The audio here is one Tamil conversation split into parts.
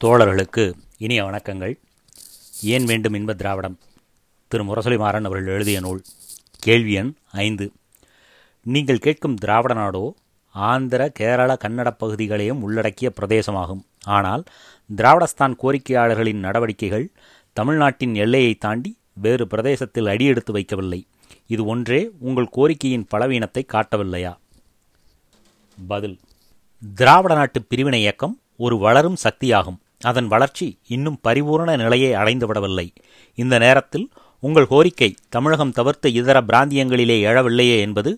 தோழர்களுக்கு இனிய வணக்கங்கள். ஏன் வேண்டும் இன்ப திராவிடம்? திரு முரசொலி மாறன் அவர்கள் எழுதிய நூல் கேள்வி எண் ஐந்து. நீங்கள் கேட்கும் திராவிட நாடோ ஆந்திர கேரள கன்னட பகுதிகளையும் உள்ளடக்கிய பிரதேசமாகும். ஆனால் திராவிடஸ்தான் கோரிக்கையாளர்களின் நடவடிக்கைகள் தமிழ்நாட்டின் எல்லையை தாண்டி வேறு பிரதேசத்தில் அடியெடுத்து வைக்கவில்லை. இது ஒன்றே உங்கள் கோரிக்கையின் பலவீனத்தை காட்டவில்லையா? பதில். திராவிட நாட்டு பிரிவினை இயக்கம் ஒரு வளரும் சக்தியாகும். அதன் வளர்ச்சி இன்னும் பரிபூரண நிலையை அடைந்துவிடவில்லை. இந்த நேரத்தில் உங்கள் கோரிக்கை தமிழகம் தவிர்த்த இதர பிராந்தியங்களிலே எழவில்லையே என்பது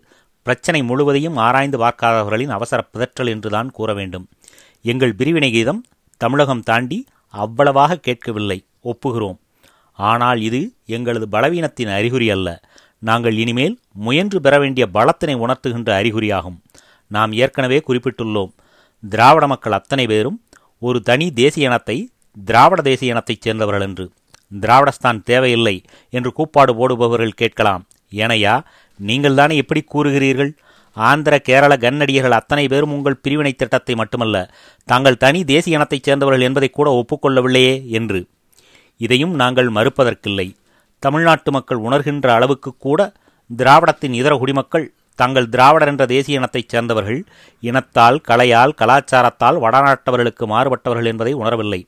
பிரச்சனை முழுவதையும் ஆராய்ந்து பார்க்காதவர்களின் அவசர பிதற்றல் என்றுதான் கூற வேண்டும். எங்கள் பிரிவினை கீதம் தமிழகம் தாண்டி அவ்வளவாக கேட்கவில்லை ஒப்புகிறோம். ஆனால் இது எங்களது பலவீனத்தின் அறிகுறி அல்ல. நாங்கள் இனிமேல் முயன்று பெற வேண்டிய பலத்தினை உணர்த்துகின்ற அறிகுறியாகும். நாம் ஏற்கனவே குறிப்பிட்டுள்ளோம் திராவிட மக்கள் அத்தனை பேரும் ஒரு தனி தேசிய இனத்தை திராவிட தேசிய இனத்தைச் சேர்ந்தவர்கள் என்று. திராவிடஸ்தான் தேவையில்லை என்று கூப்பாடு போடுபவர்கள் கேட்கலாம். ஏனையா நீங்கள்தானே எப்படி கூறுகிறீர்கள்? ஆந்திர கேரள கன்னடியர்கள் அத்தனை பேரும் உங்கள் பிரிவினை திட்டத்தை மட்டுமல்ல தாங்கள் தனி தேசிய இனத்தைச் சேர்ந்தவர்கள் என்பதை கூட ஒப்புக்கொள்ளவில்லையே என்று. இதையும் நாங்கள் மறுப்பதற்கில்லை. தமிழ்நாட்டு மக்கள் உணர்கின்ற அளவுக்கு கூட திராவிடத்தின் இதர குடிமக்கள் தங்கள் திராவிடர் என்ற தேசிய இனத்தைச் சேர்ந்தவர்கள் இனத்தால் கலையால் கலாச்சாரத்தால் வடநாட்டவர்களுக்கு மாறுபட்டவர்கள் என்பதை உணரவில்லை.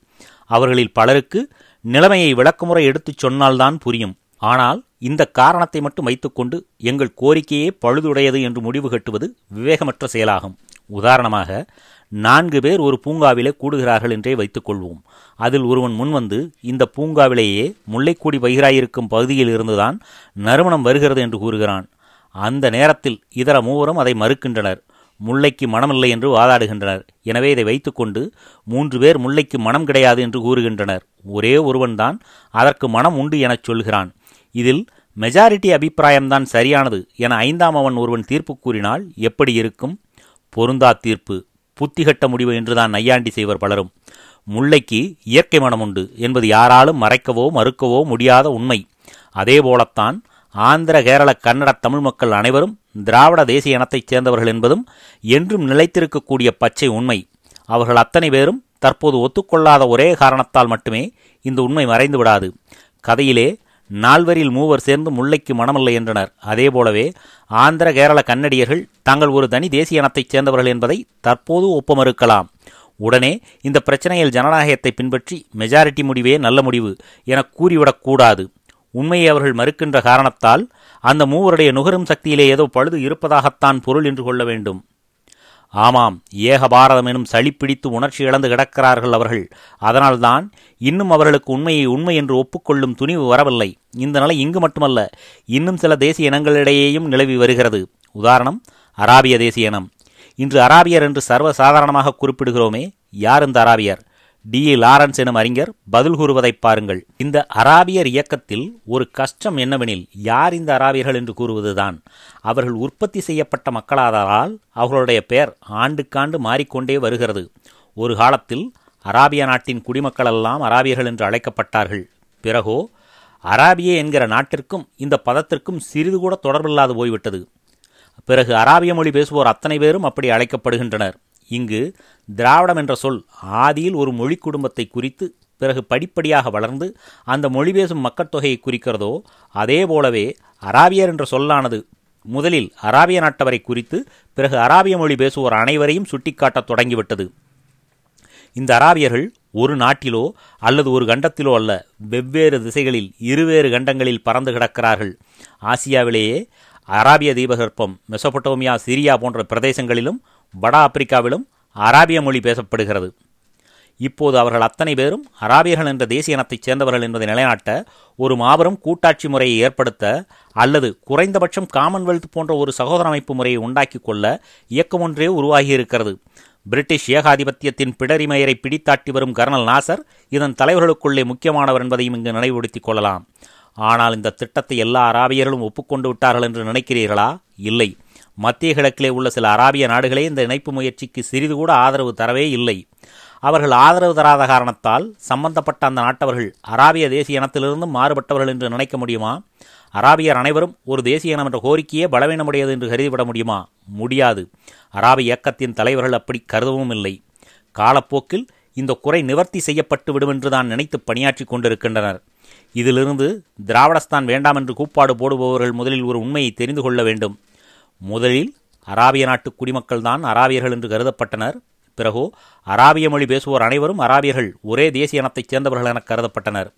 அவர்களில் பலருக்கு நிலைமையை விளக்குமுறை எடுத்துச் சொன்னால்தான் புரியும். ஆனால் இந்த காரணத்தை மட்டும் வைத்துக்கொண்டு எங்கள் கோரிக்கையே பழுதுடையது என்று முடிவு கட்டுவது விவேகமற்ற செயலாகும். உதாரணமாக நான்கு பேர் ஒரு பூங்காவிலே கூடுகிறார்கள் என்றே வைத்துக்கொள்வோம். அதில் ஒருவன் முன்வந்து இந்த பூங்காவிலேயே முல்லைக்கூடி பகிராயிருக்கும் பகுதியில் இருந்துதான் நறுமணம் வருகிறது என்று கூறுகிறான். அந்த நேரத்தில் இதர மூவரும் அதை மறுக்கின்றனர். முல்லைக்கு மனமில்லை என்று வாதாடுகின்றனர். எனவே இதை வைத்துக்கொண்டு மூன்று பேர் முல்லைக்கு மனம் கிடையாது என்று கூறுகின்றனர். ஒரே ஒருவன்தான் அதற்கு மனம் உண்டு எனச் சொல்கிறான். இதில் மெஜாரிட்டி அபிப்பிராயம்தான் சரியானது என ஐந்தாம் அவன் ஒருவன் தீர்ப்பு கூறினால் எப்படி இருக்கும்? பொருந்தா தீர்ப்பு. புத்திகட்ட முடிவு என்றுதான் நையாண்டி செய்வர் பலரும். முல்லைக்கு இயற்கை மனம் உண்டு என்பது யாராலும் மறைக்கவோ மறுக்கவோ முடியாத உண்மை. அதேபோலத்தான் ஆந்திர கேரள கன்னட தமிழ் மக்கள் அனைவரும் திராவிட தேசிய இனத்தைச் சேர்ந்தவர்கள் என்பதும் என்றும் நிலைத்திருக்கக்கூடிய பச்சை உண்மை. அவர்கள் அத்தனை பேரும் தற்போது ஒத்துக்கொள்ளாத ஒரே காரணத்தால் மட்டுமே இந்த உண்மை மறைந்து விடாது கதையிலே நால்வரில் மூவர் சேர்ந்து முல்லைக்கு மனமில்லை என்றனர். அதேபோலவே ஆந்திர கேரள கன்னடியர்கள் தாங்கள் ஒரு தனி தேசிய இனத்தைச் சேர்ந்தவர்கள் என்பதை தற்போது ஒப்பமறுக்கலாம். உடனே இந்த பிரச்சனையில் ஜனநாயகத்தை பின்பற்றி மெஜாரிட்டி முடிவே நல்ல முடிவு என கூறிவிடக்கூடாது உண்மையை அவர்கள் மறுக்கின்ற காரணத்தால் அந்த மூவருடைய நுகரும் சக்தியிலே ஏதோ பழுது இருப்பதாகத்தான் பொருள் என்று கொள்ள வேண்டும். ஆமாம் ஏக பாரதம் எனும் சளிப்பிடித்து உணர்ச்சி இழந்து கிடக்கிறார்கள் அவர்கள். அதனால்தான் இன்னும் அவர்களுக்கு உண்மையை உண்மை என்று ஒப்புக்கொள்ளும் துணிவு வரவில்லை. இந்த நிலை இங்கு மட்டுமல்ல இன்னும் சில தேசிய இனங்களிடையேயும் நிலவி வருகிறது. உதாரணம் அராபிய தேசிய இனம். இன்று அராபியர் என்று சர்வசாதாரணமாக குறிப்பிடுகிறோமே யார் இந்த அராபியர்? டி லாரன்ஸ் எனும் அறிஞர் பதில் கூறுவதை பாருங்கள். இந்த அராபியர் இயக்கத்தில் ஒரு கஷ்டம் என்னவெனில் யார் இந்த அராபியர்கள் என்று கூறுவதுதான்? அவர்கள் உற்பத்தி செய்யப்பட்ட மக்களாதலால் அவர்களுடைய பெயர் ஆண்டுக்காண்டு மாறிக்கொண்டே வருகிறது. ஒரு காலத்தில் அராபிய நாட்டின் குடிமக்களெல்லாம் அராபியர்கள் என்று அழைக்கப்பட்டார்கள். பிறகோ அராபிய என்கிற நாட்டிற்கும் இந்த பதத்திற்கும் சிறிது கூட தொடர்பில்லாது போய்விட்டது. பிறகு அராபிய மொழி பேசுவோர் அத்தனை பேரும் அப்படி அழைக்கப்படுகின்றனர். இங்கு திராவிடம் என்ற சொல் ஆதியில் ஒரு மொழி குடும்பத்தை குறித்து பிறகு படிப்படியாக வளர்ந்து அந்த மொழி பேசும் மக்கள்தொகையை குறிக்கிறதோ அதே போலவே அராபியர் என்ற சொல்லானது முதலில் அராபிய நாட்டவரை குறித்து பிறகு அராபிய மொழி பேசுவோர் அனைவரையும் சுட்டிக்காட்டத் தொடங்கிவிட்டது. இந்த அராபியர்கள் ஒரு நாட்டிலோ அல்லது ஒரு கண்டத்திலோ அல்ல வெவ்வேறு திசைகளில் இருவேறு கண்டங்களில் பறந்து கிடக்கிறார்கள். ஆசியாவிலேயே அராபிய தீபகற்பம் மெசபட்டோமியா சிரியா போன்ற பிரதேசங்களிலும் வட ஆப்பிரிக்காவிலும் அராபிய மொழி பேசப்படுகிறது. இப்போது அவர்கள் அத்தனை பேரும் அராபியர்கள் என்ற தேசிய இனத்தைச் சேர்ந்தவர்கள் என்பதை நிலைநாட்ட ஒரு மாபெரும் கூட்டாட்சி முறையை ஏற்படுத்த அல்லது குறைந்தபட்சம் காமன்வெல்த் போன்ற ஒரு சகோதர அமைப்பு முறையை உண்டாக்கிக் கொள்ள இயக்கம் ஒன்றே உருவாகியிருக்கிறது. பிரிட்டிஷ் ஏகாதிபத்தியத்தின் பிடரிமையரை பிடித்தாட்டி வரும் கர்னல் நாசர் இதன் தலைவர்களுக்குள்ளே முக்கியமானவர் என்பதையும் இங்கு நினைவுபடுத்திக் கொள்ளலாம். ஆனால் இந்த திட்டத்தை எல்லா அராபியர்களும் ஒப்புக்கொண்டு விட்டார்கள் என்று நினைக்கிறீர்களா? இல்லை. மத்திய கிழக்கிலே உள்ள சில அராபிய நாடுகளே இந்த இணைப்பு முயற்சிக்கு சிறிது கூட ஆதரவு தரவே இல்லை. அவர்கள் ஆதரவு தராத காரணத்தால் சம்பந்தப்பட்ட அந்த நாட்டவர்கள் அராபிய தேசிய இனத்திலிருந்தும் மாறுபட்டவர்கள் என்று நினைக்க முடியுமா? அராபியர் அனைவரும் ஒரு தேசிய இனம் என்ற கோரிக்கையே பலவீனமுடையது என்று கருதிவிட முடியுமா? முடியாது. அராபிய இயக்கத்தின் தலைவர்கள் அப்படி கருதவும் இல்லை. காலப்போக்கில் இந்த குறை நிவர்த்தி செய்யப்பட்டு விடும் என்று தான் நினைத்து பணியாற்றி கொண்டிருக்கின்றனர். இதிலிருந்து திராவிடஸ்தான் வேண்டாம் என்று கூப்பாடு போடுபவர்கள் முதலில் ஒரு உண்மையை தெரிந்து கொள்ள வேண்டும். முதலில் அராபிய நாட்டு குடிமக்கள்தான் அராபியர்கள் என்று கருதப்பட்டனர். பிறகோ அராபிய மொழி பேசுவோர் அனைவரும் அராபியர்கள் ஒரே தேசிய இனத்தைச் சேர்ந்தவர்கள் என கருதப்பட்டனர்.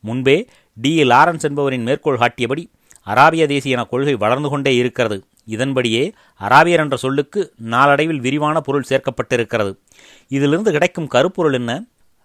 முன்பே டி. லாரன்ஸ் என்பவரின் மேற்கோள் காட்டியபடி அராபிய தேசிய என கொள்கை வளர்ந்து கொண்டே இருக்கிறது. இதன்படியே அராபியர் என்ற சொல்லுக்கு நாளடைவில் விரிவான பொருள் சேர்க்கப்பட்டிருக்கிறது. இதிலிருந்து கிடைக்கும் கருப்பொருள் என்ன?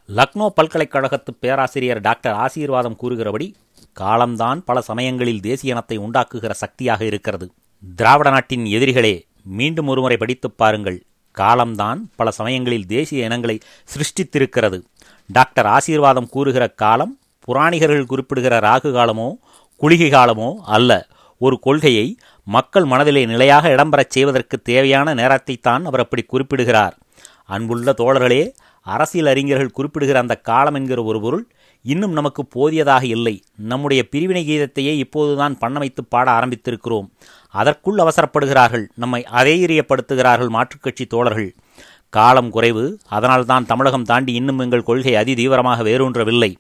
லக்னோ பல்கலைக்கழகத்து பேராசிரியர் டாக்டர் ஆசீர்வாதம் கூறுகிறபடி காலம்தான் பல சமயங்களில் தேசிய இனத்தை உண்டாக்குகிற சக்தியாக இருக்கிறது. திராவிட நாட்டின் எதிரிகளே மீண்டும் ஒருமுறை படித்துப் பாருங்கள். காலம்தான் பல சமயங்களில் தேசிய இனங்களை சிருஷ்டித்திருக்கிறது. டாக்டர் ஆசீர்வாதம் கூறுகிற காலம் புராணிகர்கள் குறிப்பிடுகிற ராகு காலமோ குளிகை காலமோ அல்ல. ஒரு கொள்கையை மக்கள் மனதிலே நிலையாக இடம்பெறச் செய்வதற்கு தேவையான நேரத்தைத்தான் அவர் அப்படி குறிப்பிடுகிறார். அன்புள்ள தோழர்களே அரசியல் அறிஞர்கள் குறிப்பிடுகிற அந்த காலம் என்கிற ஒரு பொருள் இன்னும் நமக்கு போதியதாக இல்லை. நம்முடைய பிரிவினை கீதத்தையே இப்போதுதான் பண்ணமைத்து பாட ஆரம்பித்திருக்கிறோம். அதற்குள் அவசரப்படுகிறார்கள். நம்மை அதைரியப்படுத்துகிறார்கள் மாற்றுக்கட்சி தோழர்கள். காலம் குறைவு. அதனால்தான் தமிழகம் தாண்டி இன்னும் எங்கள் கொள்கை அதி தீவிரமாக வேரூன்றவில்லை.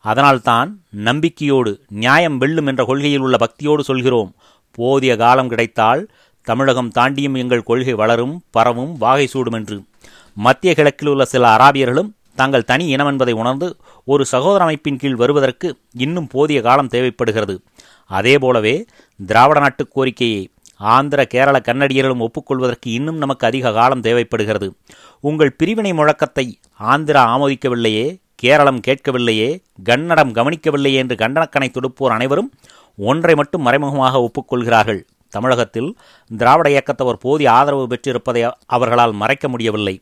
அதனால்தான் நம்பிக்கையோடு நியாயம் வெல்லும் என்ற கொள்கையில் உள்ள பக்தியோடு சொல்கிறோம். போதிய காலம் கிடைத்தால் தமிழகம் தாண்டியும் எங்கள் கொள்கை வளரும் பரவும் வாகை சூடும் என்று. மத்திய கிழக்கில் உள்ள சில அராபியர்களும் தாங்கள் தனி இனம் என்பதை உணர்ந்து ஒரு சகோதர அமைப்பின் கீழ் வருவதற்கு இன்னும் போதிய காலம் தேவைப்படுகிறது. அதேபோலவே திராவிட நாட்டு கோரிக்கையை ஆந்திர கேரள கன்னடியர்களும் ஒப்புக்கொள்வதற்கு இன்னும் நமக்கு அதிக காலம் தேவைப்படுகிறது. உங்கள் பிரிவினை முழக்கத்தை ஆந்திரா ஆமோதிக்கவில்லையே கேரளம் கேட்கவில்லையே கன்னடம் கவனிக்கவில்லையே என்று கண்டனக்கணை தொடுப்போர் அனைவரும் ஒன்றை மட்டும் மறைமுகமாக ஒப்புக்கொள்கிறார்கள். தமிழகத்தில் திராவிட இயக்கத்தவர் போதிய ஆதரவு பெற்றிருப்பதை அவர்களால் மறைக்க முடியவில்லை.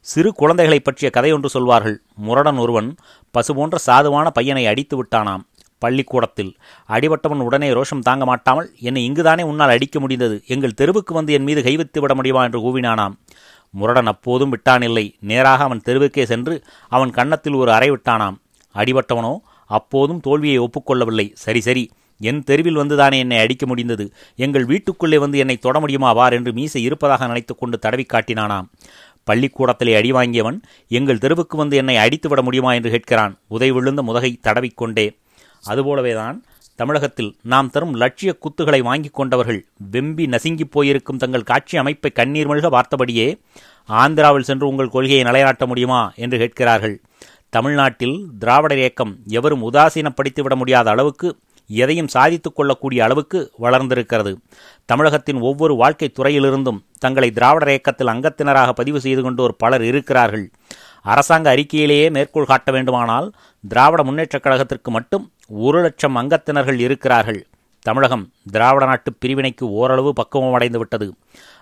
சிறு குழந்தைகளை பற்றிய கதை ஒன்று சொல்வார்கள். முரடன் ஒருவன் பசு போன்ற சாதுவான பையனை அடித்து விட்டானாம். பள்ளிக்கூடத்தில். அடிபட்டவன் உடனே ரோஷம் தாங்க மாட்டாமல் என்னை இங்குதானே உன்னால் அடிக்க முடிந்தது? எங்கள் தெருவுக்கு வந்து என் மீது கைவித்து விட முடியுமா? என்று கூவினானாம். முரடன் அப்போதும் விட்டானில்லை. நேராக அவன் தெருவுக்கே சென்று அவன் கன்னத்தில் ஒரு அறை விட்டானாம். அடிபட்டவனோ அப்போதும் தோல்வியை ஒப்புக்கொள்ளவில்லை. சரி சரி. என் தெருவில் வந்துதானே என்னை அடிக்க முடிந்தது? எங்கள் வீட்டுக்குள்ளே வந்து என்னை தொட முடியுமா? வார் என்று மீசை இருப்பதாக நினைத்துக்கொண்டு தடவி காட்டினானாம். பள்ளிக்கூடத்திலே அடி வாங்கியவன் எங்கள் தெருவுக்கு வந்து என்னை அடித்துவிட முடியுமா? என்று கேட்கிறான். உதை விழுந்த முதகை தடவிக்கொண்டே அதுபோலவேதான் தமிழகத்தில் நாம் தரும் லட்சிய குத்துகளை வாங்கிக் கொண்டவர்கள் வெம்பி நசுங்கிப் போயிருக்கும் தங்கள் காட்சி அமைப்பை கண்ணீர் மல்க பார்த்தபடியே ஆந்திராவில் சென்று உங்கள் கொள்கையை நிலைநாட்ட முடியுமா என்று கேட்கிறார்கள். தமிழ்நாட்டில் திராவிட இயக்கம் எவரும் உதாசீனப்படுத்திவிட முடியாத அளவுக்கு எதையும் சாதித்துக் கொள்ளக்கூடிய அளவுக்கு வளர்ந்திருக்கிறது. தமிழகத்தின் ஒவ்வொரு வாழ்க்கை துறையிலிருந்தும் தங்களை திராவிடர் இயக்கத்தில் அங்கத்தினராக பதிவு செய்து கொண்டோர் பலர் இருக்கிறார்கள். அரசாங்க அறிக்கையிலேயே மேற்கோள் காட்ட வேண்டுமானால் திராவிட முன்னேற்றக் கழகத்திற்கு மட்டும் ஒரு லட்சம் அங்கத்தினர்கள் இருக்கிறார்கள். தமிழகம் திராவிட நாட்டு பிரிவினைக்கு ஓரளவு பக்குவம் அடைந்து விட்டது.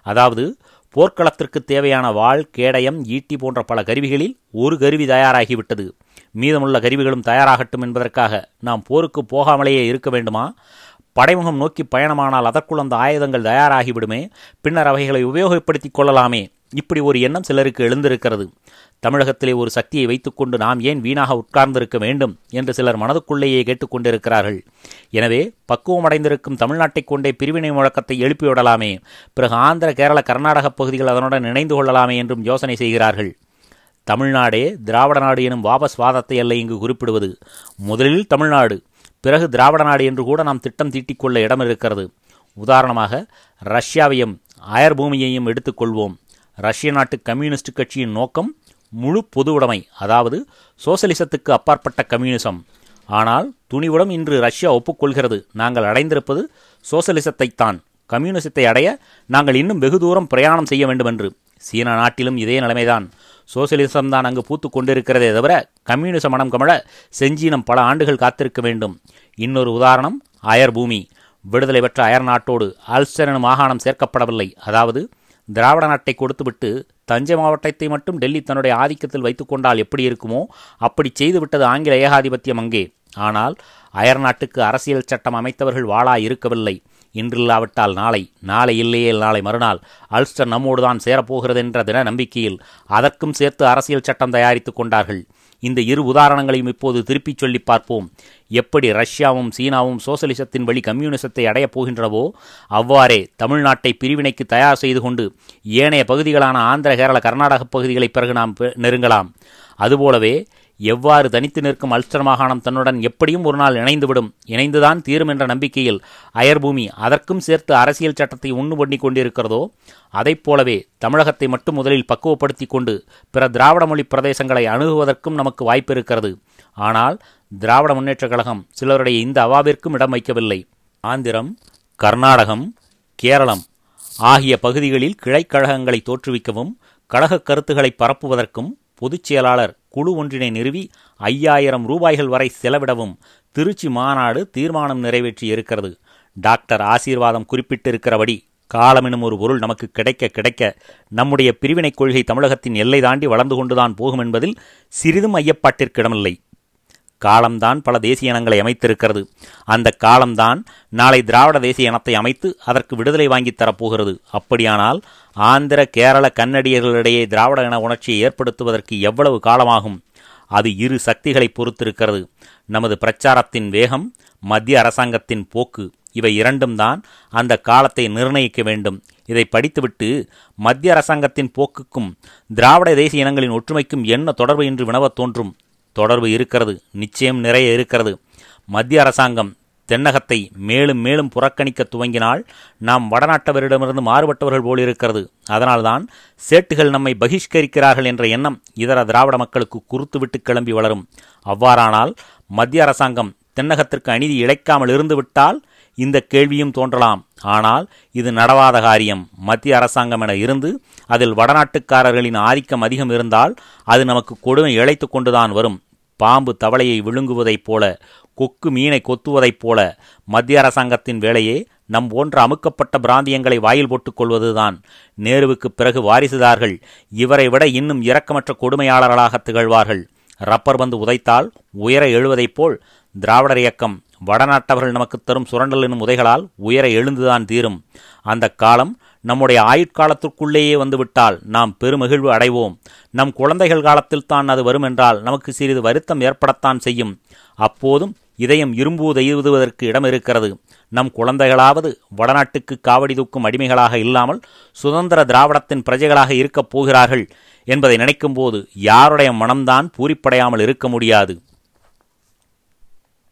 அதாவது போர்க்களத்திற்கு தேவையான வாள் கேடயம் ஈட்டி போன்ற பல கருவிகளில் ஒரு கருவி தயாராகிவிட்டது மீதமுள்ள கருவிகளும் தயாராகட்டும் என்பதற்காக நாம் போருக்கு போகாமலேயே இருக்க வேண்டுமா? படைமுகம் நோக்கி பயணமானால் அதற்குள் அந்த ஆயுதங்கள் தயாராகிவிடுமே பின்னர் அவைகளை உபயோகப்படுத்திக் கொள்ளலாமே. இப்படி ஒரு எண்ணம் சிலருக்கு எழுந்திருக்கிறது. தமிழகத்திலே ஒரு சக்தியை வைத்துக்கொண்டு நாம் ஏன் வீணாக உட்கார்ந்திருக்க வேண்டும் என்று சிலர் மனதுக்குள்ளேயே கேட்டுக்கொண்டிருக்கிறார்கள். எனவே பக்குவமடைந்திருக்கும் தமிழ்நாட்டைக் கொண்டே பிரிவினை முழக்கத்தை எழுப்பிவிடலாமே பிறகு ஆந்திர கேரள கர்நாடக பகுதிகள் அதனுடன் இணைந்து கொள்ளலாமே என்றும் யோசனை செய்கிறார்கள். தமிழ்நாடே திராவிட நாடு எனும் வாபஸ் வாதத்தை அல்ல இங்கு குறிப்பிடுவது. முதலில் தமிழ்நாடு பிறகு திராவிட நாடு என்று கூட நாம் திட்டம் தீட்டிக்கொள்ள இடம் இருக்கிறது உதாரணமாக ரஷ்யாவையும் அயர்பூமியையும் எடுத்துக்கொள்வோம். ரஷ்ய நாட்டு கம்யூனிஸ்ட் கட்சியின் நோக்கம் முழு பொதுவுடைமை அதாவது சோசலிசத்துக்கு அப்பாற்பட்ட கம்யூனிசம். ஆனால் துணிவுடன் இன்று ரஷ்யா ஒப்புக்கொள்கிறது. நாங்கள் அடைந்திருப்பது சோசலிசத்தைத்தான். கம்யூனிசத்தை அடைய நாங்கள் இன்னும் வெகு தூரம் பிரயாணம் செய்ய வேண்டும் என்று சீன நாட்டிலும் இதே நிலைமைதான். சோசியலிசம் தான் அங்கு பூத்து கொண்டிருக்கிறதே தவிர கம்யூனிச மனம் கமழ செஞ்சீனம் பல ஆண்டுகள் காத்திருக்க வேண்டும். இன்னொரு உதாரணம் அயர் பூமி விடுதலை பெற்ற அயர் நாட்டோடு அல்ஸ்டர் மாகாணம் சேர்க்கப்படவில்லை. அதாவது திராவிட நாட்டை கொடுத்துவிட்டு தஞ்சை மாவட்டத்தை மட்டும் டெல்லி தன்னுடைய ஆதிக்கத்தில் வைத்துக்கொண்டால் எப்படி இருக்குமோ அப்படி செய்துவிட்டது ஆங்கில ஏகாதிபத்தியம் அங்கே. ஆனால் அயர் நாட்டுக்கு அரசியல் சட்டம் அமைத்தவர்கள் வாளா இருக்கவில்லை. இன்றில்லாவிட்டால் நாளை நாளை இல்லையே நாளை மறுநாள். அல்ஸ்டர் நம்மோடுதான் சேரப்போகிறது என்ற தின நம்பிக்கையில் அதற்கும் சேர்த்து அரசியல் சட்டம் தயாரித்துக் கொண்டார்கள். இந்த இரு உதாரணங்களையும் இப்போது திருப்பிச் சொல்லி பார்ப்போம். எப்படி ரஷ்யாவும் சீனாவும் சோசலிசத்தின் வழி கம்யூனிசத்தை அடையப் போகின்றனவோ அவ்வாறே தமிழ்நாட்டை பிரிவினைக்கு தயார் செய்து கொண்டு ஏனைய பகுதிகளான ஆந்திர கேரள கர்நாடக பகுதிகளை பிறகு நாம் நெருங்கலாம். அதுபோலவே எவ்வாறு தனித்து நிற்கும் அல்ஸ்டர் மாகாணம் தன்னுடன் எப்படியும் ஒரு நாள் இணைந்துவிடும் இணைந்துதான் தீரும் என்ற நம்பிக்கையில் அயர்பூமி அதற்கும் சேர்த்து அரசியல் சட்டத்தை உண்ணு பண்ணி கொண்டிருக்கிறதோ அதைப் போலவே தமிழகத்தை மட்டும் முதலில் பக்குவப்படுத்தி கொண்டு பிற திராவிட மொழி பிரதேசங்களை அணுகுவதற்கும் நமக்கு வாய்ப்பு இருக்கிறது ஆனால் திராவிட முன்னேற்றக் கழகம் சிலருடைய இந்த அவாவிற்கும் இடம் வைக்கவில்லை. ஆந்திரம் கர்நாடகம் கேரளம் ஆகிய பகுதிகளில் கிளைக்கழகங்களை தோற்றுவிக்கவும் கழக கருத்துக்களை பரப்புவதற்கும் பொதுச் செயலாளர் குழு ஒன்றினை நிறுவி ஐயாயிரம் ரூபாய்கள் வரை செலவிடவும் திருச்சி மாநாடு தீர்மானம் நிறைவேற்றி இருக்கிறது. டாக்டர் ஆசீர்வாதம் குறிப்பிட்டிருக்கிறபடி காலமெனும் ஒரு பொருள் நமக்கு கிடைக்க கிடைக்க நம்முடைய பிரிவினைக் கொள்கை தமிழகத்தின் எல்லை தாண்டி வளர்ந்து கொண்டுதான் போகும் என்பதில் சிறிதும் ஐயப்பாட்டிற்கிடமில்லை காலம்தான் பல தேசிய இனங்களை அமைத்திருக்கிறது. அந்த காலம்தான் நாளை திராவிட தேசிய இனத்தை அமைத்து அதற்கு விடுதலை வாங்கித் தரப்போகிறது. அப்படியானால் ஆந்திர கேரள கன்னடியர்களிடையே திராவிட இன உணர்ச்சியை ஏற்படுத்துவதற்கு எவ்வளவு காலமாகும்? அது இரு சக்திகளை பொறுத்திருக்கிறது. நமது பிரச்சாரத்தின் வேகம் மத்திய அரசாங்கத்தின் போக்கு இவை இரண்டும் தான் அந்த காலத்தை நிர்ணயிக்க வேண்டும். இதை படித்துவிட்டு மத்திய அரசாங்கத்தின் போக்குக்கும் திராவிட தேசிய இனங்களின் ஒற்றுமைக்கும் என்ன தொடர்பு என்று வினவத் தோன்றும்? தொடர்பு இருக்கிறது நிச்சயம் நிறைய இருக்கிறது. மத்திய அரசாங்கம் தென்னகத்தை மேலும் மேலும் புறக்கணிக்க துவங்கினால் நாம் வடநாட்டவரிடமிருந்து மாறுபட்டவர்கள் போல் இருக்கிறது. அதனால்தான் சேட்டுகள் நம்மை பகிஷ்கரிக்கிறார்கள் என்ற எண்ணம் இதர திராவிட மக்களுக்கு குறுத்துவிட்டு கிளம்பி வளரும். அவ்வாறானால் மத்திய அரசாங்கம் தென்னகத்திற்கு அநீதி இழைக்காமல் இருந்துவிட்டால் இந்த கேள்வியும் தோன்றலாம். ஆனால் இது நடவாத காரியம். மத்திய அரசாங்கம் என இருந்து அதில் வடநாட்டுக்காரர்களின் ஆதிக்கம் அதிகம் இருந்தால் அது நமக்கு கொடுமை இழைத்து கொண்டுதான் வரும். பாம்பு தவளையை விழுங்குவதைப் போல கொக்கு மீனை கொத்துவதைப் போல மத்திய அரசாங்கத்தின் வேலையே நம் போன்ற அமுக்கப்பட்ட பிராந்தியங்களை வாயில் போட்டுக் கொள்வதுதான். நேருவுக்கு பிறகு வாரிசுதார்கள். இவரை விட இன்னும் இரக்கமற்ற கொடுமையாளர்களாக திகழ்வார்கள். ரப்பர் பந்து உதைத்தால் உயர எழுவதைப் போல் திராவிடர் இயக்கம் வடநாட்டவர்கள் நமக்கு தரும் சுரண்டல் என்னும் உதைகளால் உயர எழுந்துதான் தீரும். அந்த காலம் நம்முடைய ஆயுட்காலத்திற்குள்ளேயே வந்துவிட்டால் நாம் பெருமகிழ்வு அடைவோம். நம் குழந்தைகள் காலத்தில் தான் அது வரும் என்றால் நமக்கு சிறிது வருத்தம் ஏற்படத்தான் செய்யும். அப்போதும் இதயம் இரும்பு தெய்வதுவதற்கு இடம் இருக்கிறது. நம் குழந்தைகளாவது வடநாட்டுக்கு காவடி தூக்கும் அடிமைகளாக இல்லாமல் சுதந்திர திராவிடத்தின் பிரஜைகளாக இருக்கப் போகிறார்கள் என்பதை நினைக்கும்போது யாருடைய மனம்தான் பூரிப்படையாமல் இருக்க முடியாது.